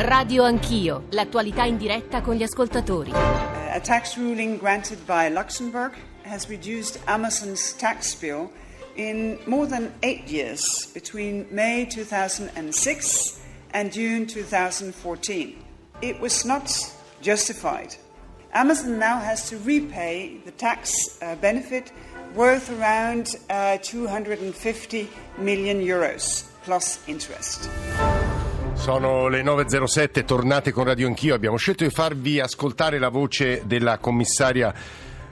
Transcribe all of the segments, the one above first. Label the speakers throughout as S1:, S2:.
S1: Radio Anch'io, l'attualità in diretta con gli ascoltatori.
S2: A tax ruling granted by Luxembourg has reduced Amazon's tax bill in more than eight years, between May 2006 and June 2014. It was not justified. Amazon now has to repay the tax uh, benefit worth around uh, 250 million euros plus interest.
S3: Sono le 9.07, tornate con Radio Anch'io. Abbiamo scelto di farvi ascoltare la voce della commissaria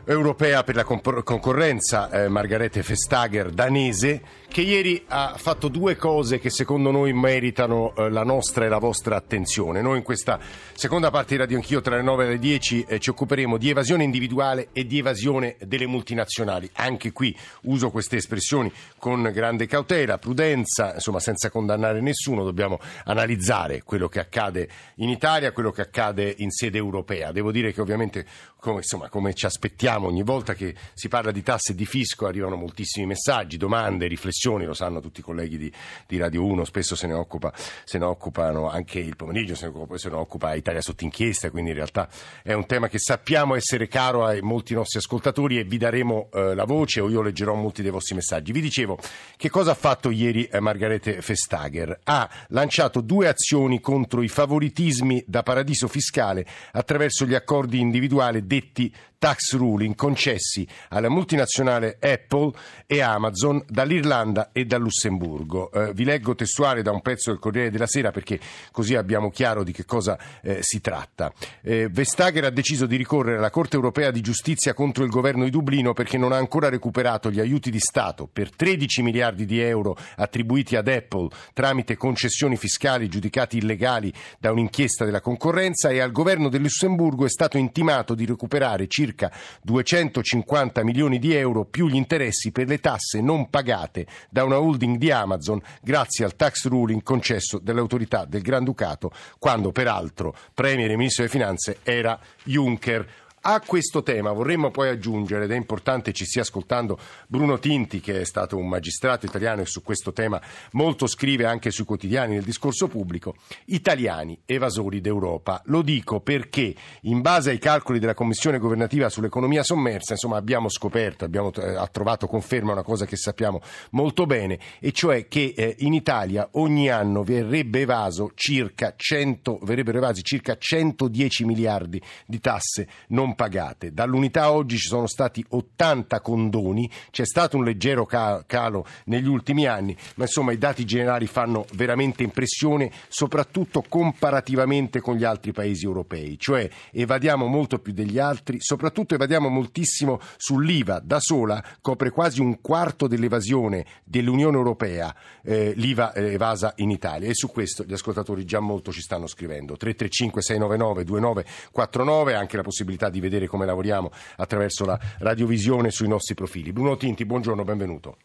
S3: europea per la concorrenza, eh, Margarete Vestager, danese, che ieri ha fatto due cose che secondo noi meritano eh, la nostra e la vostra attenzione. Noi in questa seconda parte di Radio Anch'io tra le 9 e le 10 eh, ci occuperemo di evasione individuale e di evasione delle multinazionali. Anche qui uso queste espressioni con grande cautela, prudenza, insomma senza condannare nessuno, dobbiamo analizzare quello che accade in Italia, quello che accade in sede europea. Devo dire che ovviamente come, insomma, come ci aspettiamo ogni volta che si parla di tasse e di fisco arrivano moltissimi messaggi, domande, riflessioni, lo sanno tutti i colleghi di, di Radio 1, spesso se ne, occupa, se ne, occupano anche il pomeriggio, se ne, occupa, se ne occupa Italia sotto inchiesta, quindi in realtà è un tema che sappiamo essere caro a molti nostri ascoltatori e vi daremo eh, la voce o io leggerò molti dei vostri messaggi. Vi dicevo che cosa ha fatto ieri eh, Margarete Vestager? Ha lanciato due azioni contro i favoritismi da paradiso fiscale attraverso gli accordi individuali cosiddetti tax ruling concessi alla multinazionale Apple e Amazon dall'Irlanda e dal Lussemburgo. Eh, vi leggo testuale da un pezzo del Corriere della Sera perché così abbiamo chiaro di che cosa eh, si tratta. Eh, Vestager ha deciso di ricorrere alla Corte europea di giustizia contro il governo di Dublino perché non ha ancora recuperato gli aiuti di Stato per 13 miliardi di euro attribuiti ad Apple tramite concessioni fiscali giudicati illegali da un'inchiesta della concorrenza e al governo del Lussemburgo è stato intimato di recuperare circa circa 250 milioni di euro più gli interessi per le tasse non pagate da una holding di Amazon grazie al tax ruling concesso dall'autorità del Granducato quando peraltro Premier e Ministro delle Finanze era Juncker. A questo tema vorremmo poi aggiungere, ed è importante ci stia ascoltando Bruno Tinti, che è stato un magistrato italiano e su questo tema molto scrive anche sui quotidiani nel discorso pubblico, italiani evasori d'Europa. Lo dico perché in base ai calcoli della Commissione governativa sull'economia sommersa, insomma abbiamo scoperto, abbiamo eh, trovato conferma una cosa che sappiamo molto bene, e cioè che eh, in Italia ogni anno verrebbe evaso circa 100, verrebbero evasi circa 110 miliardi di tasse non pagate. Dall'unità oggi ci sono stati 80 condoni, c'è stato un leggero calo negli ultimi anni, ma insomma i dati generali fanno veramente impressione, soprattutto comparativamente con gli altri paesi europei, cioè evadiamo molto più degli altri, soprattutto evadiamo moltissimo sull'IVA, da sola copre quasi un quarto dell'evasione dell'Unione Europea, eh, l'IVA evasa in Italia e su questo gli ascoltatori già molto ci stanno scrivendo. 335 699 2949 anche la possibilità di vedere come lavoriamo attraverso la radiovisione sui nostri profili. Bruno Tinti, buongiorno, benvenuto.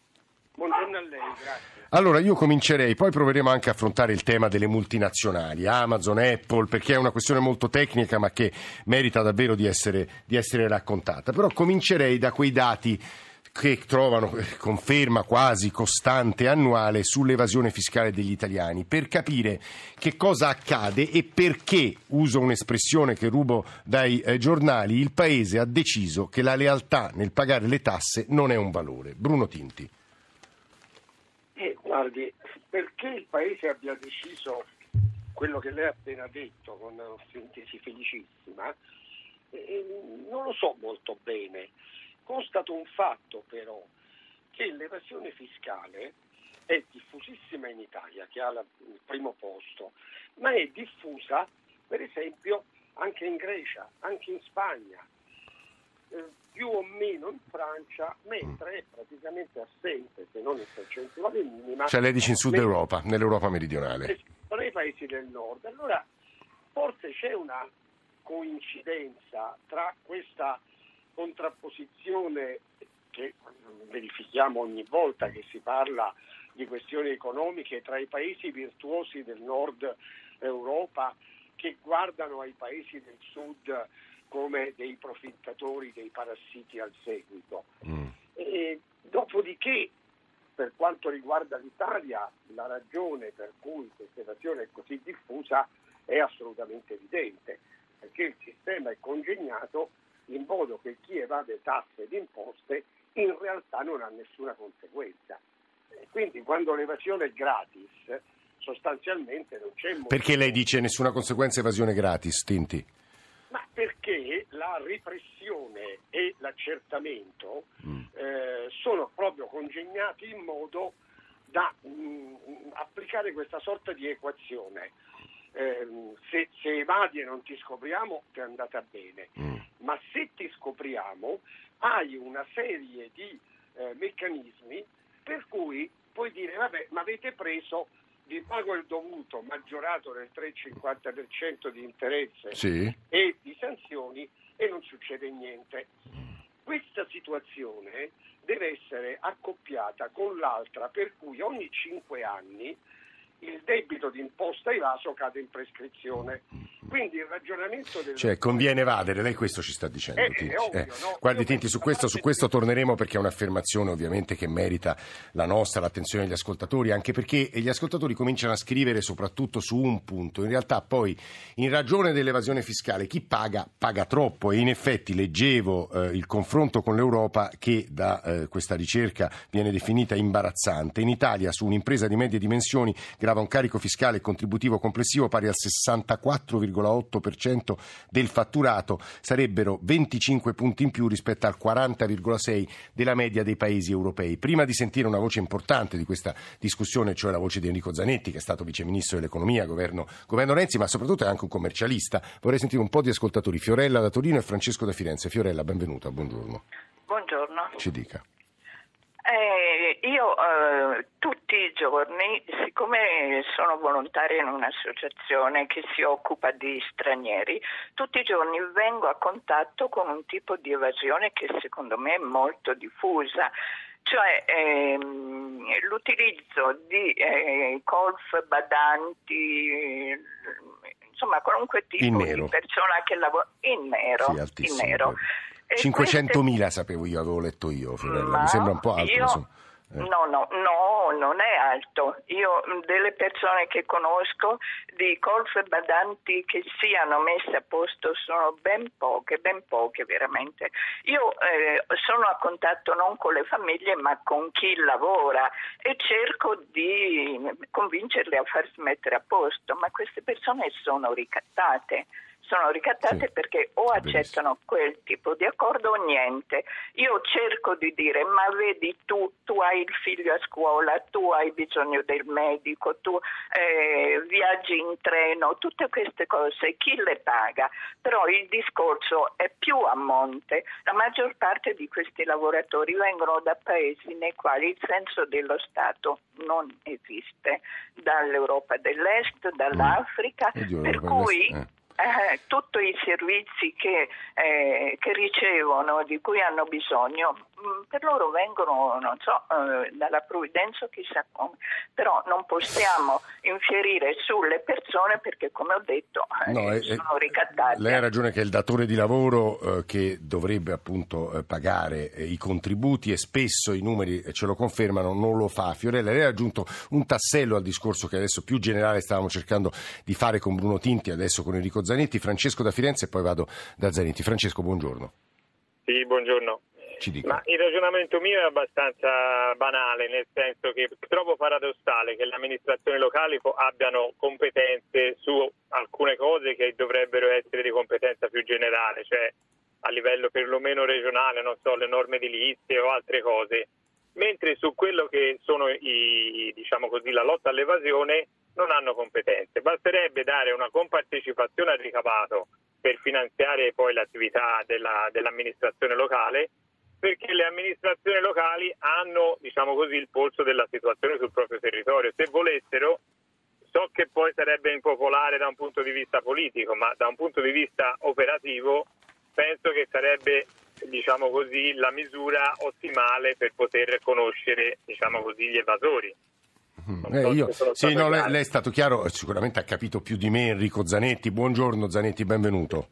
S4: Buongiorno a lei, grazie.
S3: Allora io comincerei, poi proveremo anche a affrontare il tema delle multinazionali, Amazon, Apple, perché è una questione molto tecnica ma che merita davvero di essere, di essere raccontata. Però comincerei da quei dati che trovano eh, conferma quasi costante annuale sull'evasione fiscale degli italiani per capire che cosa accade e perché, uso un'espressione che rubo dai eh, giornali, il Paese ha deciso che la lealtà nel pagare le tasse non è un valore. Bruno Tinti.
S4: Eh, guardi, perché il Paese abbia deciso quello che lei ha appena detto con una sintesi felicissima, eh, non lo so molto bene. Constato un fatto però, che l'evasione fiscale è diffusissima in Italia, che ha il primo posto, ma è diffusa per esempio anche in Grecia, anche in Spagna, eh, più o meno in Francia, mentre è praticamente assente, se non in percentuale minima.
S3: Cioè lei dice in Sud Europa, nell'Europa meridionale.
S4: Nei paesi del nord. Allora, forse c'è una coincidenza tra questa contrapposizione che verifichiamo ogni volta che si parla di questioni economiche tra i paesi virtuosi del nord Europa che guardano ai paesi del sud come dei profittatori, dei parassiti al seguito. Mm. E, dopodiché, per quanto riguarda l'Italia, la ragione per cui questa evasione è così diffusa è assolutamente evidente, perché il sistema è congegnato in modo che chi evade tasse ed imposte in realtà non ha nessuna conseguenza. Quindi quando l'evasione è gratis, sostanzialmente non c'è.
S3: Perché lei dice nessuna conseguenza evasione gratis, Tinti?
S4: Ma perché la repressione e l'accertamento mm. eh, sono proprio congegnati in modo da mh, mm, applicare questa sorta di equazione. Eh, se, se, evadi e non ti scopriamo ti è andata bene, mm. Ma se ti scopriamo hai una serie di eh, meccanismi per cui puoi dire vabbè ma avete preso vi pago il dovuto maggiorato del 3,50% di interesse sì. e di sanzioni e non succede niente. Questa situazione deve essere accoppiata con l'altra per cui ogni 5 anni il debito di imposta evaso cade in prescrizione. Quindi il ragionamento del...
S3: Cioè conviene evadere, lei questo ci sta dicendo.
S4: È, è ovvio, eh. no?
S3: Guardi Tinti, su questo, su questo, torneremo perché è un'affermazione ovviamente che merita la nostra, l'attenzione degli ascoltatori, anche perché gli ascoltatori cominciano a scrivere soprattutto su un punto. In realtà poi, in ragione dell'evasione fiscale, chi paga paga troppo e in effetti leggevo eh, il confronto con l'Europa che da eh, questa ricerca viene definita imbarazzante. In Italia su un'impresa di medie dimensioni grava un carico fiscale e contributivo complessivo pari al 64,5%. 0,8% del fatturato, sarebbero 25 punti in più rispetto al 40,6% della media dei paesi europei. Prima di sentire una voce importante di questa discussione, cioè la voce di Enrico Zanetti, che è stato viceministro dell'economia, governo, governo Renzi, ma soprattutto è anche un commercialista, vorrei sentire un po' di ascoltatori. Fiorella da Torino e Francesco da Firenze. Fiorella, benvenuta, buongiorno.
S5: Buongiorno.
S3: Ci dica.
S5: Eh, io eh, tutti i giorni, siccome sono volontaria in un'associazione che si occupa di stranieri, tutti i giorni vengo a contatto con un tipo di evasione che secondo me è molto diffusa cioè ehm, l'utilizzo di eh, colf, badanti, insomma qualunque tipo di persona che lavora in nero.
S3: Sì, in nero. 500.000 sapevo io, avevo letto io, Fiorella. Mi sembra un po' alto. Io...
S5: Eh. No, no, no, non è alto. Io delle persone che conosco di colfe badanti che siano messe a posto sono ben poche, ben poche veramente. Io eh, sono a contatto non con le famiglie ma con chi lavora e cerco di convincerle a farsi mettere a posto, ma queste persone sono ricattate sono ricattate sì, perché o accettano quel tipo di accordo o niente. Io cerco di dire, ma vedi tu, tu hai il figlio a scuola, tu hai bisogno del medico, tu eh, viaggi in treno, tutte queste cose, chi le paga? Però il discorso è più a monte. La maggior parte di questi lavoratori vengono da paesi nei quali il senso dello Stato non esiste, dall'Europa dell'Est, dall'Africa, mm. per cui... Eh eh, tutti i servizi che, eh, che, ricevono, di cui hanno bisogno, per loro vengono, non so, eh, dalla provvidenza chissà come, però non possiamo infierire sulle persone perché, come ho detto, eh, no, sono ricattate.
S3: Lei ha ragione che è il datore di lavoro eh, che dovrebbe appunto eh, pagare i contributi e spesso i numeri ce lo confermano, non lo fa. Fiorella, lei ha aggiunto un tassello al discorso che adesso più generale stavamo cercando di fare con Bruno Tinti, adesso con Enrico Zanetti, Francesco da Firenze e poi vado da Zanetti. Francesco, buongiorno.
S6: Sì, buongiorno. Ma il ragionamento mio è abbastanza banale, nel senso che trovo paradossale che le amministrazioni locali abbiano competenze su alcune cose che dovrebbero essere di competenza più generale, cioè a livello perlomeno regionale, non so, le norme edilizie o altre cose, mentre su quello che sono i, diciamo così, la lotta all'evasione non hanno competenze. Basterebbe dare una compartecipazione al ricavato per finanziare poi l'attività della, dell'amministrazione locale, perché le amministrazioni locali hanno diciamo così, il polso della situazione sul proprio territorio. Se volessero, so che poi sarebbe impopolare da un punto di vista politico, ma da un punto di vista operativo penso che sarebbe diciamo così, la misura ottimale per poter conoscere diciamo così, gli evasori.
S3: Eh, io, sì, no, lei, lei, è stato chiaro, sicuramente ha capito più di me Enrico Zanetti. Buongiorno Zanetti, benvenuto.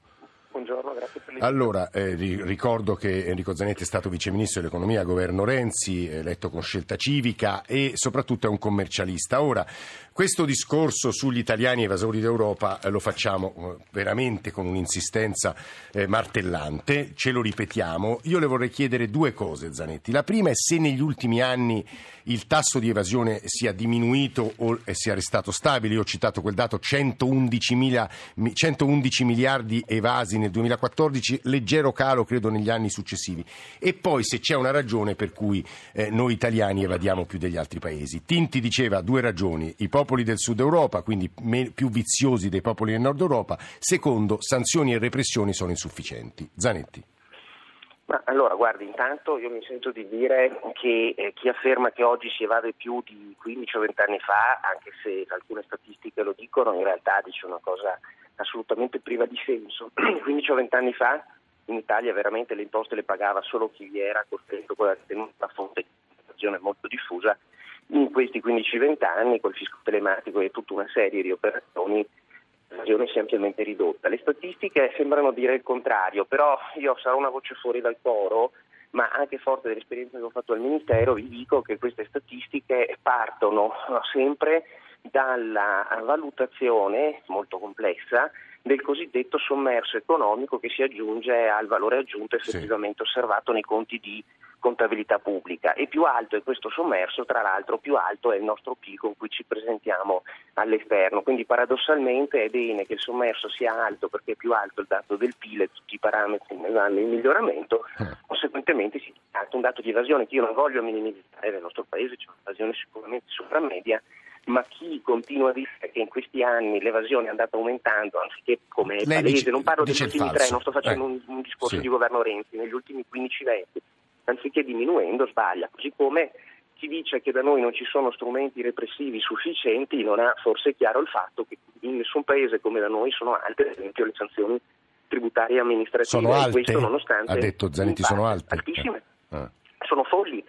S4: Buongiorno, grazie per
S3: Allora, eh, ricordo che Enrico Zanetti è stato viceministro dell'economia, governo Renzi, eletto con scelta civica e soprattutto è un commercialista. Ora, questo discorso sugli italiani evasori d'Europa eh, lo facciamo eh, veramente con un'insistenza eh, martellante, ce lo ripetiamo. Io le vorrei chiedere due cose, Zanetti. La prima è se negli ultimi anni il tasso di evasione sia diminuito o sia restato stabile. Io ho citato quel dato 111, mila, 111 miliardi evasi nel 2014, leggero calo credo negli anni successivi. E poi se c'è una ragione per cui eh, noi italiani evadiamo più degli altri paesi. Tinti diceva due ragioni. I popoli del sud Europa, quindi più viziosi dei popoli del nord Europa. Secondo, sanzioni e repressioni sono insufficienti. Zanetti.
S7: Ma allora, guardi, intanto io mi sento di dire che eh, chi afferma che oggi si evade più di 15 o 20 anni fa, anche se alcune statistiche lo dicono, in realtà dice una cosa assolutamente priva di senso. 15 o 20 anni fa in Italia veramente le imposte le pagava solo chi vi era costretto con la fonte di informazione molto diffusa in questi 15-20 anni col fisco telematico e tutta una serie di operazioni l'evasione si è ampiamente ridotta. Le statistiche sembrano dire il contrario, però io sarò una voce fuori dal coro, ma anche forte dell'esperienza che ho fatto al Ministero vi dico che queste statistiche partono sempre dalla valutazione molto complessa del cosiddetto sommerso economico che si aggiunge al valore aggiunto effettivamente sì. osservato nei conti di contabilità pubblica e più alto è questo sommerso, tra l'altro più alto è il nostro PIL con cui ci presentiamo all'esterno, quindi paradossalmente è bene che il sommerso sia alto perché è più alto il dato del PIL e tutti i parametri ne vanno in miglioramento, eh. conseguentemente si ha un dato di evasione che io non voglio minimizzare, nel nostro paese c'è un'evasione sicuramente soprammedia, ma chi continua a dire che in questi anni l'evasione è andata aumentando, anziché come è palese, dice, non parlo degli ultimi tre, non sto facendo eh. un, un, discorso sì. di governo Renzi, negli ultimi 15-20, anziché diminuendo sbaglia, così come chi dice che da noi non ci sono strumenti repressivi sufficienti non ha forse chiaro il fatto che in nessun paese come da noi sono alte, ad esempio le sanzioni tributarie e amministrative.
S3: Sono alte, questo nonostante ha detto Zanetti, sono alte.
S7: Altissime. Ah. Sono folli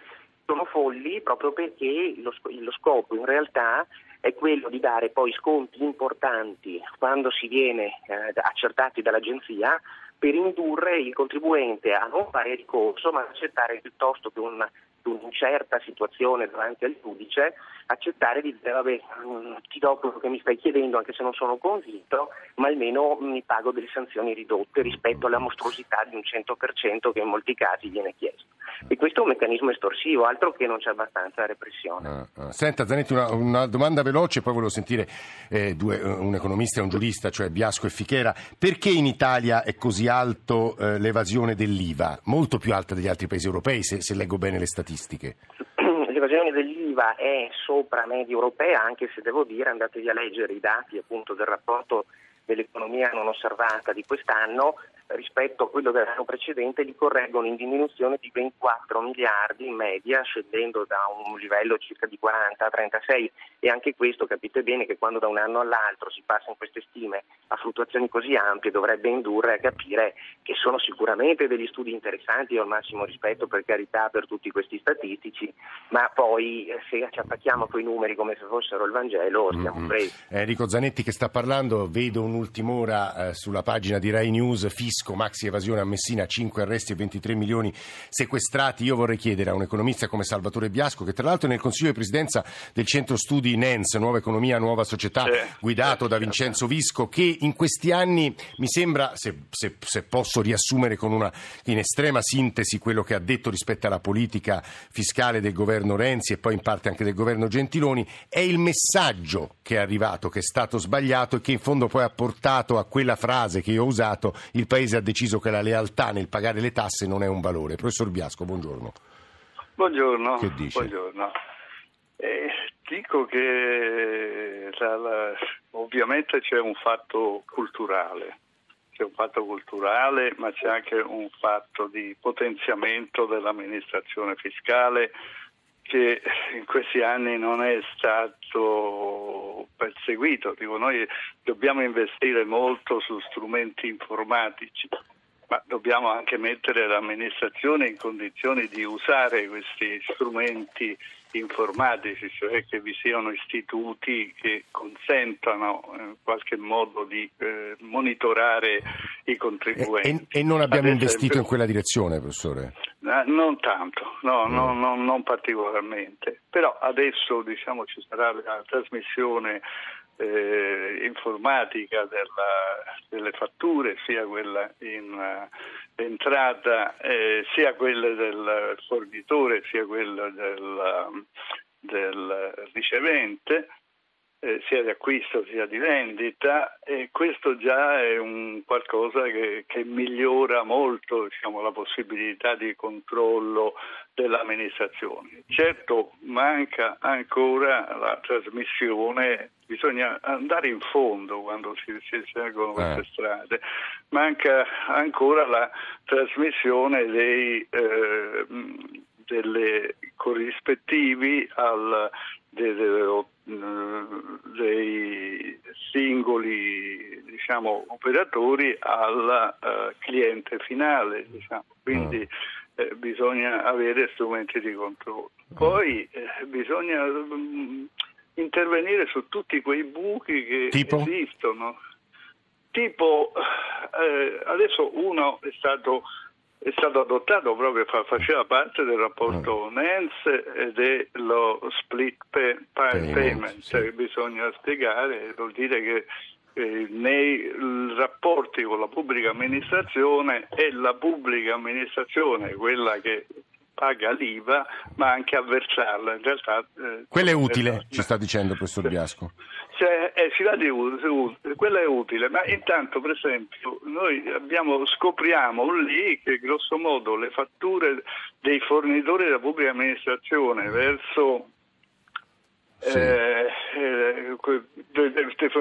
S7: sono folli proprio perché lo, lo scopo in realtà è quello di dare poi sconti importanti quando si viene eh, accertati dall'agenzia per indurre il contribuente a non fare ricorso ma accettare piuttosto che un un'incerta situazione davanti al giudice, accettare di dire vabbè mm, ti do quello che mi stai chiedendo anche se non sono convinto, ma almeno mi pago delle sanzioni ridotte rispetto alla mostruosità di un 100% che in molti casi viene chiesto. E questo è un meccanismo estorsivo, altro che non c'è abbastanza repressione.
S3: Ah, ah. Senta Zanetti, una, una, domanda veloce, poi volevo sentire eh, due, un economista e un giurista, cioè Biasco e Fichera. Perché in Italia è così alto eh, l'evasione dell'IVA? Molto più alta degli altri paesi europei, se, se leggo bene le statistiche statistiche?
S7: L'evasione dell'IVA è sopra media europea, anche se devo dire, andatevi a leggere i dati appunto del rapporto dell'economia non osservata di quest'anno, rispetto a quello dell'anno precedente li correggono in diminuzione di ben 4 miliardi in media, scendendo da un livello circa di 40 a 36 e anche questo capite bene che quando da un anno all'altro si passa in queste stime a fluttuazioni così ampie dovrebbe indurre a capire che sono sicuramente degli studi interessanti, ho il massimo rispetto per carità per tutti questi statistici, ma poi eh, se ci attacchiamo a quei numeri come se fossero il Vangelo stiamo mm-hmm. presi.
S3: Enrico Zanetti che sta parlando, vedo un'ultima ora eh, sulla pagina di Rai News, Fisco fisco, maxi evasione a Messina, 5 arresti e 23 milioni sequestrati. Io vorrei chiedere a un economista come Salvatore Biasco, che tra l'altro è nel Consiglio di Presidenza del Centro Studi NENS, Nuova Economia, Nuova Società, guidato da Vincenzo Visco, che in questi anni mi sembra, se, se, se posso riassumere con una in estrema sintesi quello che ha detto rispetto alla politica fiscale del governo Renzi e poi in parte anche del governo Gentiloni, è il messaggio che è arrivato, che è stato sbagliato e che in fondo poi ha portato a quella frase che io ho usato, il paese Paese ha deciso che la lealtà nel pagare le tasse non è un valore. Professor Biasco, buongiorno.
S8: Buongiorno.
S3: Che dice?
S8: Buongiorno. Eh, dico che la, la, ovviamente c'è un fatto culturale, c'è un fatto culturale, ma c'è anche un fatto di potenziamento dell'amministrazione fiscale che in questi anni non è stato perseguito. Dico, noi dobbiamo investire molto su strumenti informatici, ma dobbiamo anche mettere l'amministrazione in condizioni di usare questi strumenti informatici, cioè che vi siano istituti che consentano in qualche modo di eh, monitorare i contribuenti.
S3: E, e non abbiamo Ad investito in quella direzione, professore?
S8: Eh, non tanto, no, mm. no, no, non particolarmente, però adesso diciamo, ci sarà la trasmissione eh, informatica della, delle fatture, sia quella in uh, entrata, eh, sia quella del fornitore, sia quella del, del ricevente eh, sia di acquisto sia di vendita e questo già è un qualcosa che, che migliora molto diciamo, la possibilità di controllo dell'amministrazione. Certo manca ancora la trasmissione, bisogna andare in fondo quando si, si scelgono queste eh. strade, manca ancora la trasmissione dei, eh, delle corrispettivi al dei, dei singoli diciamo, operatori al uh, cliente finale. Diciamo. Quindi mm. eh, bisogna avere strumenti di controllo. Mm. Poi eh, bisogna um, intervenire su tutti quei buchi che tipo? esistono. Tipo, eh, adesso uno è stato è stato adottato proprio, faceva parte del rapporto mm. NENS ed è pay payment sì. bisogna spiegare, vuol dire che eh, nei rapporti con la pubblica amministrazione è la pubblica amministrazione quella che paga l'IVA ma anche a versarla. In realtà,
S3: eh, Quella è utile, ci sta dicendo professor Biasco.
S8: Cioè, eh, si va di utile, quella è utile, ma intanto per esempio noi abbiamo, scopriamo lì che grosso modo le fatture dei fornitori della pubblica amministrazione verso sì. eh, eh,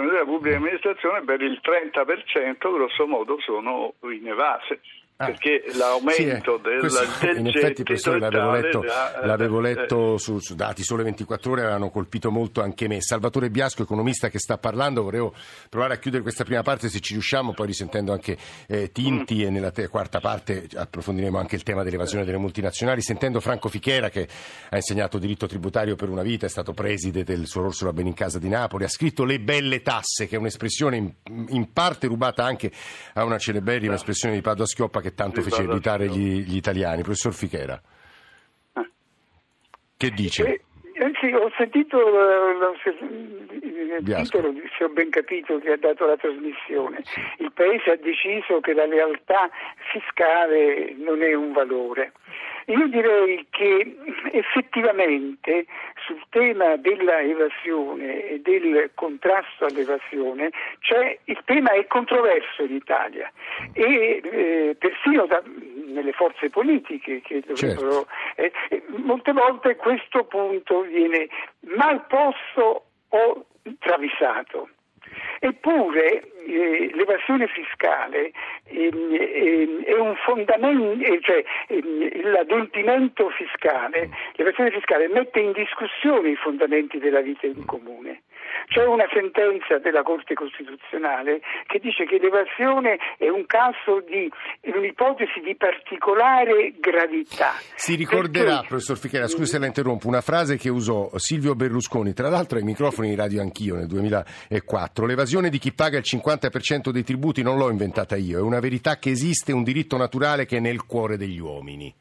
S8: della pubblica amministrazione per il 30% grosso modo sono in evase. Ah, perché l'aumento sì, eh, del, questo, del
S3: in effetti professore l'avevo letto, già, l'avevo letto eh, su, su, dati sole 24 ore avevano colpito molto anche me Salvatore Biasco economista che sta parlando volevo provare a chiudere questa prima parte se ci riusciamo poi risentendo anche eh, Tinti mm. e nella te- quarta parte approfondiremo anche il tema dell'evasione delle multinazionali sentendo Franco Fichera che ha insegnato diritto tributario per una vita è stato preside del suo Orsola Benincasa di Napoli ha scritto le belle tasse che è un'espressione in, in parte rubata anche a una celeberrima espressione di Padua Schioppa che tanto fece irritare gli, gli, italiani. Professor Fichera, ah. che dice?
S9: Eh, eh, sì, ho sentito il titolo, se ho ben capito, che ha dato la trasmissione. Sì. Il Paese ha deciso che la lealtà fiscale non è un valore. Io direi che effettivamente sul tema della evasione e del contrasto all'evasione cioè, il tema è controverso in Italia e eh, persino da, nelle forze politiche che dovrebbero certo. eh, molte volte questo punto viene mal posto o travisato. Eppure eh, l'evasione fiscale ehm, ehm, è un fondamento, eh, cioè ehm, l'adempimento fiscale, l'evasione fiscale mette in discussione i fondamenti della vita in comune. C'è una sentenza della Corte Costituzionale che dice che l'evasione è un caso di un'ipotesi di particolare gravità.
S3: Si ricorderà, Perché... professor Fichera, scusi se la interrompo, una frase che usò Silvio Berlusconi, tra l'altro ai microfoni di Radio Anch'io nel 2004. L'evasione di chi paga il 50% dei tributi non l'ho inventata io, è una verità che esiste, un diritto naturale che è nel cuore degli uomini.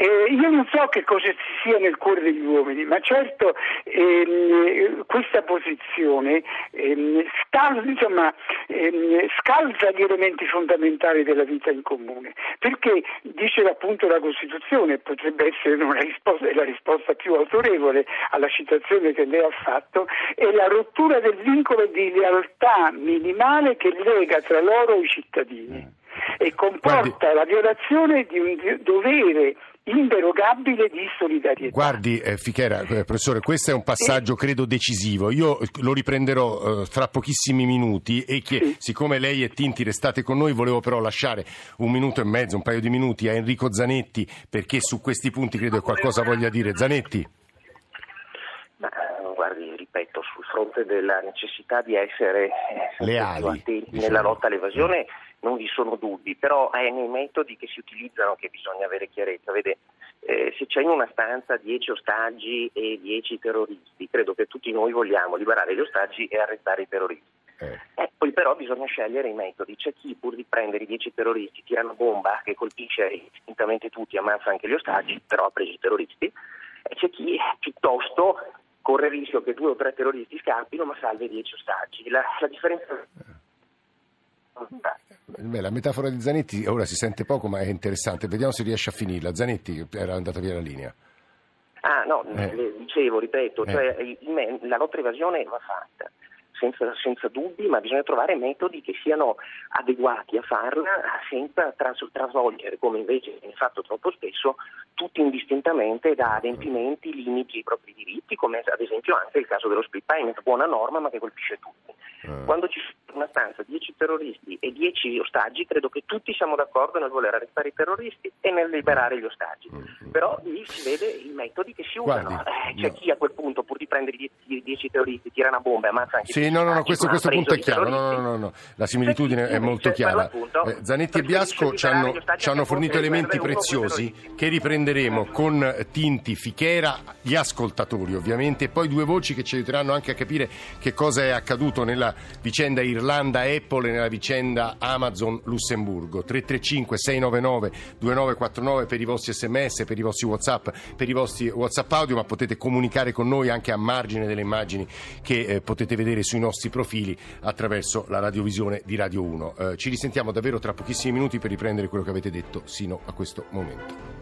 S9: Eh, io non so che cosa ci sia nel cuore degli uomini, ma certo ehm, questa posizione ehm, sta, insomma, ehm, scalza gli elementi fondamentali della vita in comune, perché dice appunto la Costituzione, potrebbe essere una risposta, la risposta più autorevole alla citazione che lei ha fatto, è la rottura del vincolo di lealtà minimale che lega tra loro i cittadini e comporta Guardi. la violazione di un dovere inderogabile di solidarietà.
S3: Guardi, eh, Fichera, eh, professore, questo è un passaggio credo decisivo. Io lo riprenderò eh, fra pochissimi minuti e che, sì. siccome lei e Tinti restate con noi, volevo però lasciare un minuto e mezzo, un paio di minuti a Enrico Zanetti perché su questi punti credo che qualcosa voglia dire. Zanetti.
S7: Ma, guardi, ripeto, sul fronte della necessità di essere
S3: leali
S7: attenti nella lotta all'evasione non vi sono dubbi, però è nei metodi che si utilizzano che bisogna avere chiarezza. Vede, eh, se c'è in una stanza 10 ostaggi e 10 terroristi, credo che tutti noi vogliamo liberare gli ostaggi e arrestare i terroristi. Eh. Eh, poi però bisogna scegliere i metodi. C'è chi pur di prendere i 10 terroristi tira una bomba che colpisce distintamente tutti, ammazza anche gli ostaggi, però ha preso i terroristi, e c'è chi piuttosto corre il rischio che due o tre terroristi scappino ma salve i 10 ostaggi. La, la differenza
S3: Beh, la metafora di Zanetti ora si sente poco, ma è interessante. Vediamo se riesce a finirla. Zanetti era andata via la linea.
S7: Ah, no, eh. dicevo, ripeto, eh. cioè, la lotta evasione va fatta senza, senza, dubbi, ma bisogna trovare metodi che siano adeguati a farla senza tras- travolgere, come invece viene fatto troppo spesso, tutti indistintamente da adempimenti, limiti ai propri diritti, come ad esempio anche il caso dello split payment, buona norma ma che colpisce tutti. Eh. Quando ci sono una stanza 10 terroristi e 10 ostaggi, credo che tutti siamo d'accordo nel voler arrestare i terroristi e nel liberare gli ostaggi. Mm. Però lì si vede i metodi che si usano. Eh, c'è no. chi a quel punto, pur di prendere i 10 terroristi, tira una bomba e ammazza anche
S3: sì, no, no, no, questo, questo punto è chiaro. No, no, no, no, La similitudine è molto chiara. Eh, Zanetti e Biasco ci hanno, ci hanno fornito elementi preziosi che riprenderemo con Tinti, Fichera, gli ascoltatori ovviamente, e poi due voci che ci aiuteranno anche a capire che cosa è accaduto nella vicenda Irlanda-Apple e nella vicenda Amazon-Lussemburgo. 335 699 2949 per i vostri sms, per i vostri whatsapp, per i vostri whatsapp audio, ma potete comunicare con noi anche a margine delle immagini che eh, potete vedere sui nostri profili attraverso la radiovisione di Radio 1. Eh, ci risentiamo davvero tra pochissimi minuti per riprendere quello che avete detto sino a questo momento.